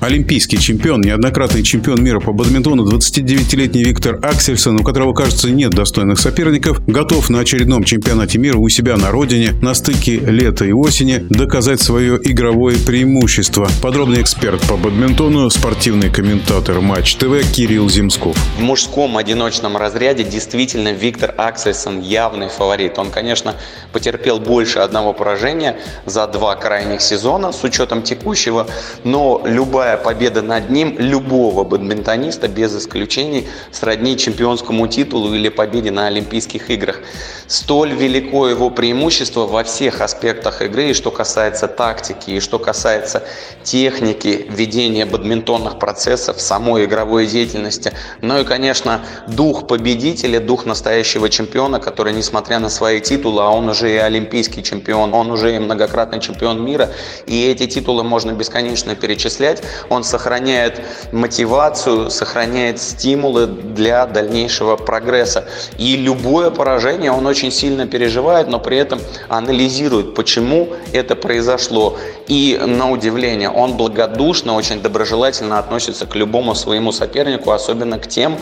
Олимпийский чемпион, неоднократный чемпион мира по бадминтону, 29-летний Виктор Аксельсон, у которого, кажется, нет достойных соперников, готов на очередном чемпионате мира у себя на родине на стыке лета и осени доказать свое игровое преимущество. Подробный эксперт по бадминтону, спортивный комментатор Матч ТВ Кирилл Земсков. В мужском одиночном разряде действительно Виктор Аксельсон явный фаворит. Он, конечно, потерпел больше одного поражения за два крайних сезона с учетом текущего, но любая любая победа над ним любого бадминтониста, без исключений, сродни чемпионскому титулу или победе на Олимпийских играх. Столь велико его преимущество во всех аспектах игры, и что касается тактики, и что касается техники ведения бадминтонных процессов, самой игровой деятельности. Ну и, конечно, дух победителя, дух настоящего чемпиона, который, несмотря на свои титулы, а он уже и олимпийский чемпион, он уже и многократный чемпион мира, и эти титулы можно бесконечно перечислять, он сохраняет мотивацию, сохраняет стимулы для дальнейшего прогресса. И любое поражение он очень сильно переживает, но при этом анализирует, почему это произошло. И на удивление, он благодушно, очень доброжелательно относится к любому своему сопернику, особенно к тем,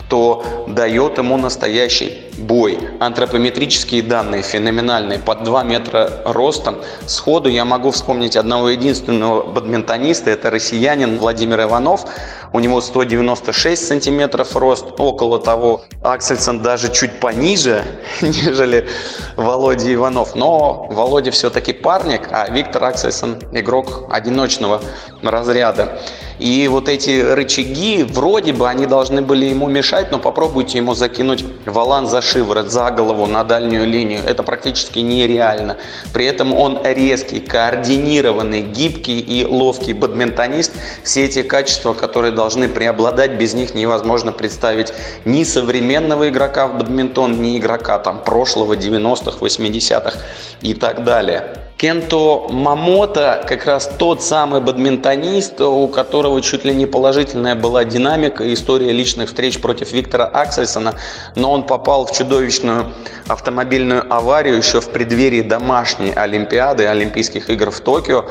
кто дает ему настоящий бой. Антропометрические данные феноменальные, под 2 метра ростом. Сходу я могу вспомнить одного единственного бадминтониста, это россиянин Владимир Иванов. У него 196 сантиметров рост, около того. Аксельсон даже чуть пониже, нежели Володя Иванов. Но Володя все-таки парник, а Виктор Аксельсон игрок одиночного разряда. И вот эти рычаги, вроде бы они должны были ему мешать, но попробуйте ему закинуть валан за шиворот, за голову, на дальнюю линию. Это практически нереально. При этом он резкий, координированный, гибкий и ловкий бадминтонист. Все эти качества, которые должны преобладать, без них невозможно представить ни современного игрока в бадминтон, ни игрока там прошлого, 90-х, 80-х и так далее. Кенто Мамото как раз тот самый бадминтонист, у которого чуть ли не положительная была динамика и история личных встреч против Виктора Аксельсона, но он попал в чудовищную автомобильную аварию еще в преддверии домашней Олимпиады, Олимпийских игр в Токио,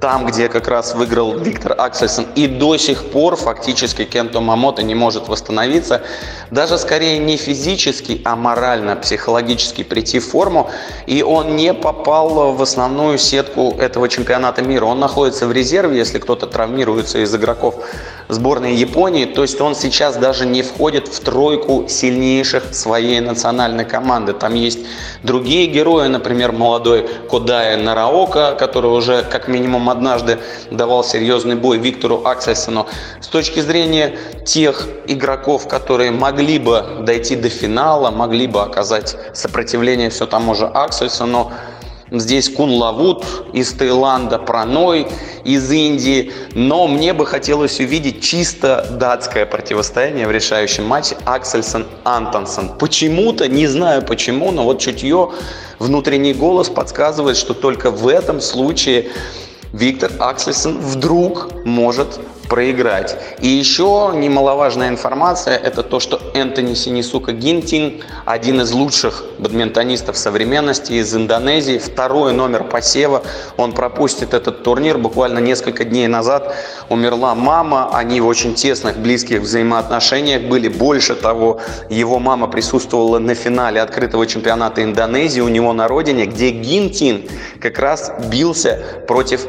там, где как раз выиграл Виктор Аксельсон, и до сих пор фактически Кенто Мамото не может восстановиться, даже скорее не физически, а морально, психологически прийти в форму, и он не попал в основном основную сетку этого чемпионата мира. Он находится в резерве, если кто-то травмируется из игроков сборной Японии. То есть он сейчас даже не входит в тройку сильнейших своей национальной команды. Там есть другие герои, например, молодой Кодая Нараока, который уже как минимум однажды давал серьезный бой Виктору Аксельсону. С точки зрения тех игроков, которые могли бы дойти до финала, могли бы оказать сопротивление все тому же Аксельсону, Здесь Кун Лавут из Таиланда, Праной из Индии. Но мне бы хотелось увидеть чисто датское противостояние в решающем матче Аксельсон-Антонсон. Почему-то, не знаю почему, но вот чутье, внутренний голос подсказывает, что только в этом случае Виктор Аксельсон вдруг может проиграть. И еще немаловажная информация, это то, что Энтони Синисука Гинтин, один из лучших бадминтонистов современности из Индонезии, второй номер посева, он пропустит этот турнир. Буквально несколько дней назад умерла мама, они в очень тесных, близких взаимоотношениях были. Больше того, его мама присутствовала на финале открытого чемпионата Индонезии у него на родине, где Гинтин как раз бился против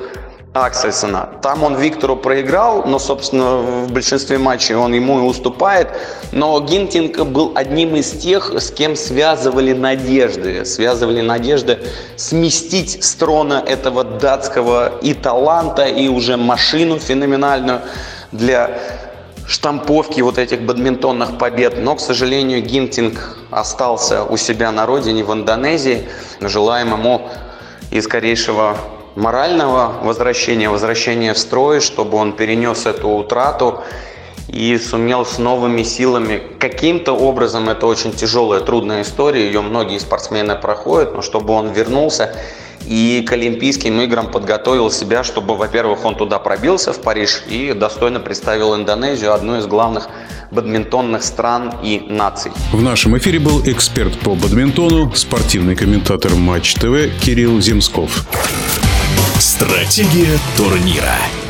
Аксельсона. Там он Виктору проиграл, но, собственно, в большинстве матчей он ему и уступает. Но Гинтинг был одним из тех, с кем связывали надежды. Связывали надежды сместить с трона этого датского и таланта, и уже машину феноменальную для штамповки вот этих бадминтонных побед. Но, к сожалению, Гинтинг остался у себя на родине в Индонезии. Желаем ему и скорейшего морального возвращения, возвращения в строй, чтобы он перенес эту утрату и сумел с новыми силами. Каким-то образом это очень тяжелая, трудная история, ее многие спортсмены проходят, но чтобы он вернулся и к Олимпийским играм подготовил себя, чтобы, во-первых, он туда пробился, в Париж, и достойно представил Индонезию, одну из главных бадминтонных стран и наций. В нашем эфире был эксперт по бадминтону, спортивный комментатор Матч ТВ Кирилл Земсков. Стратегия турнира.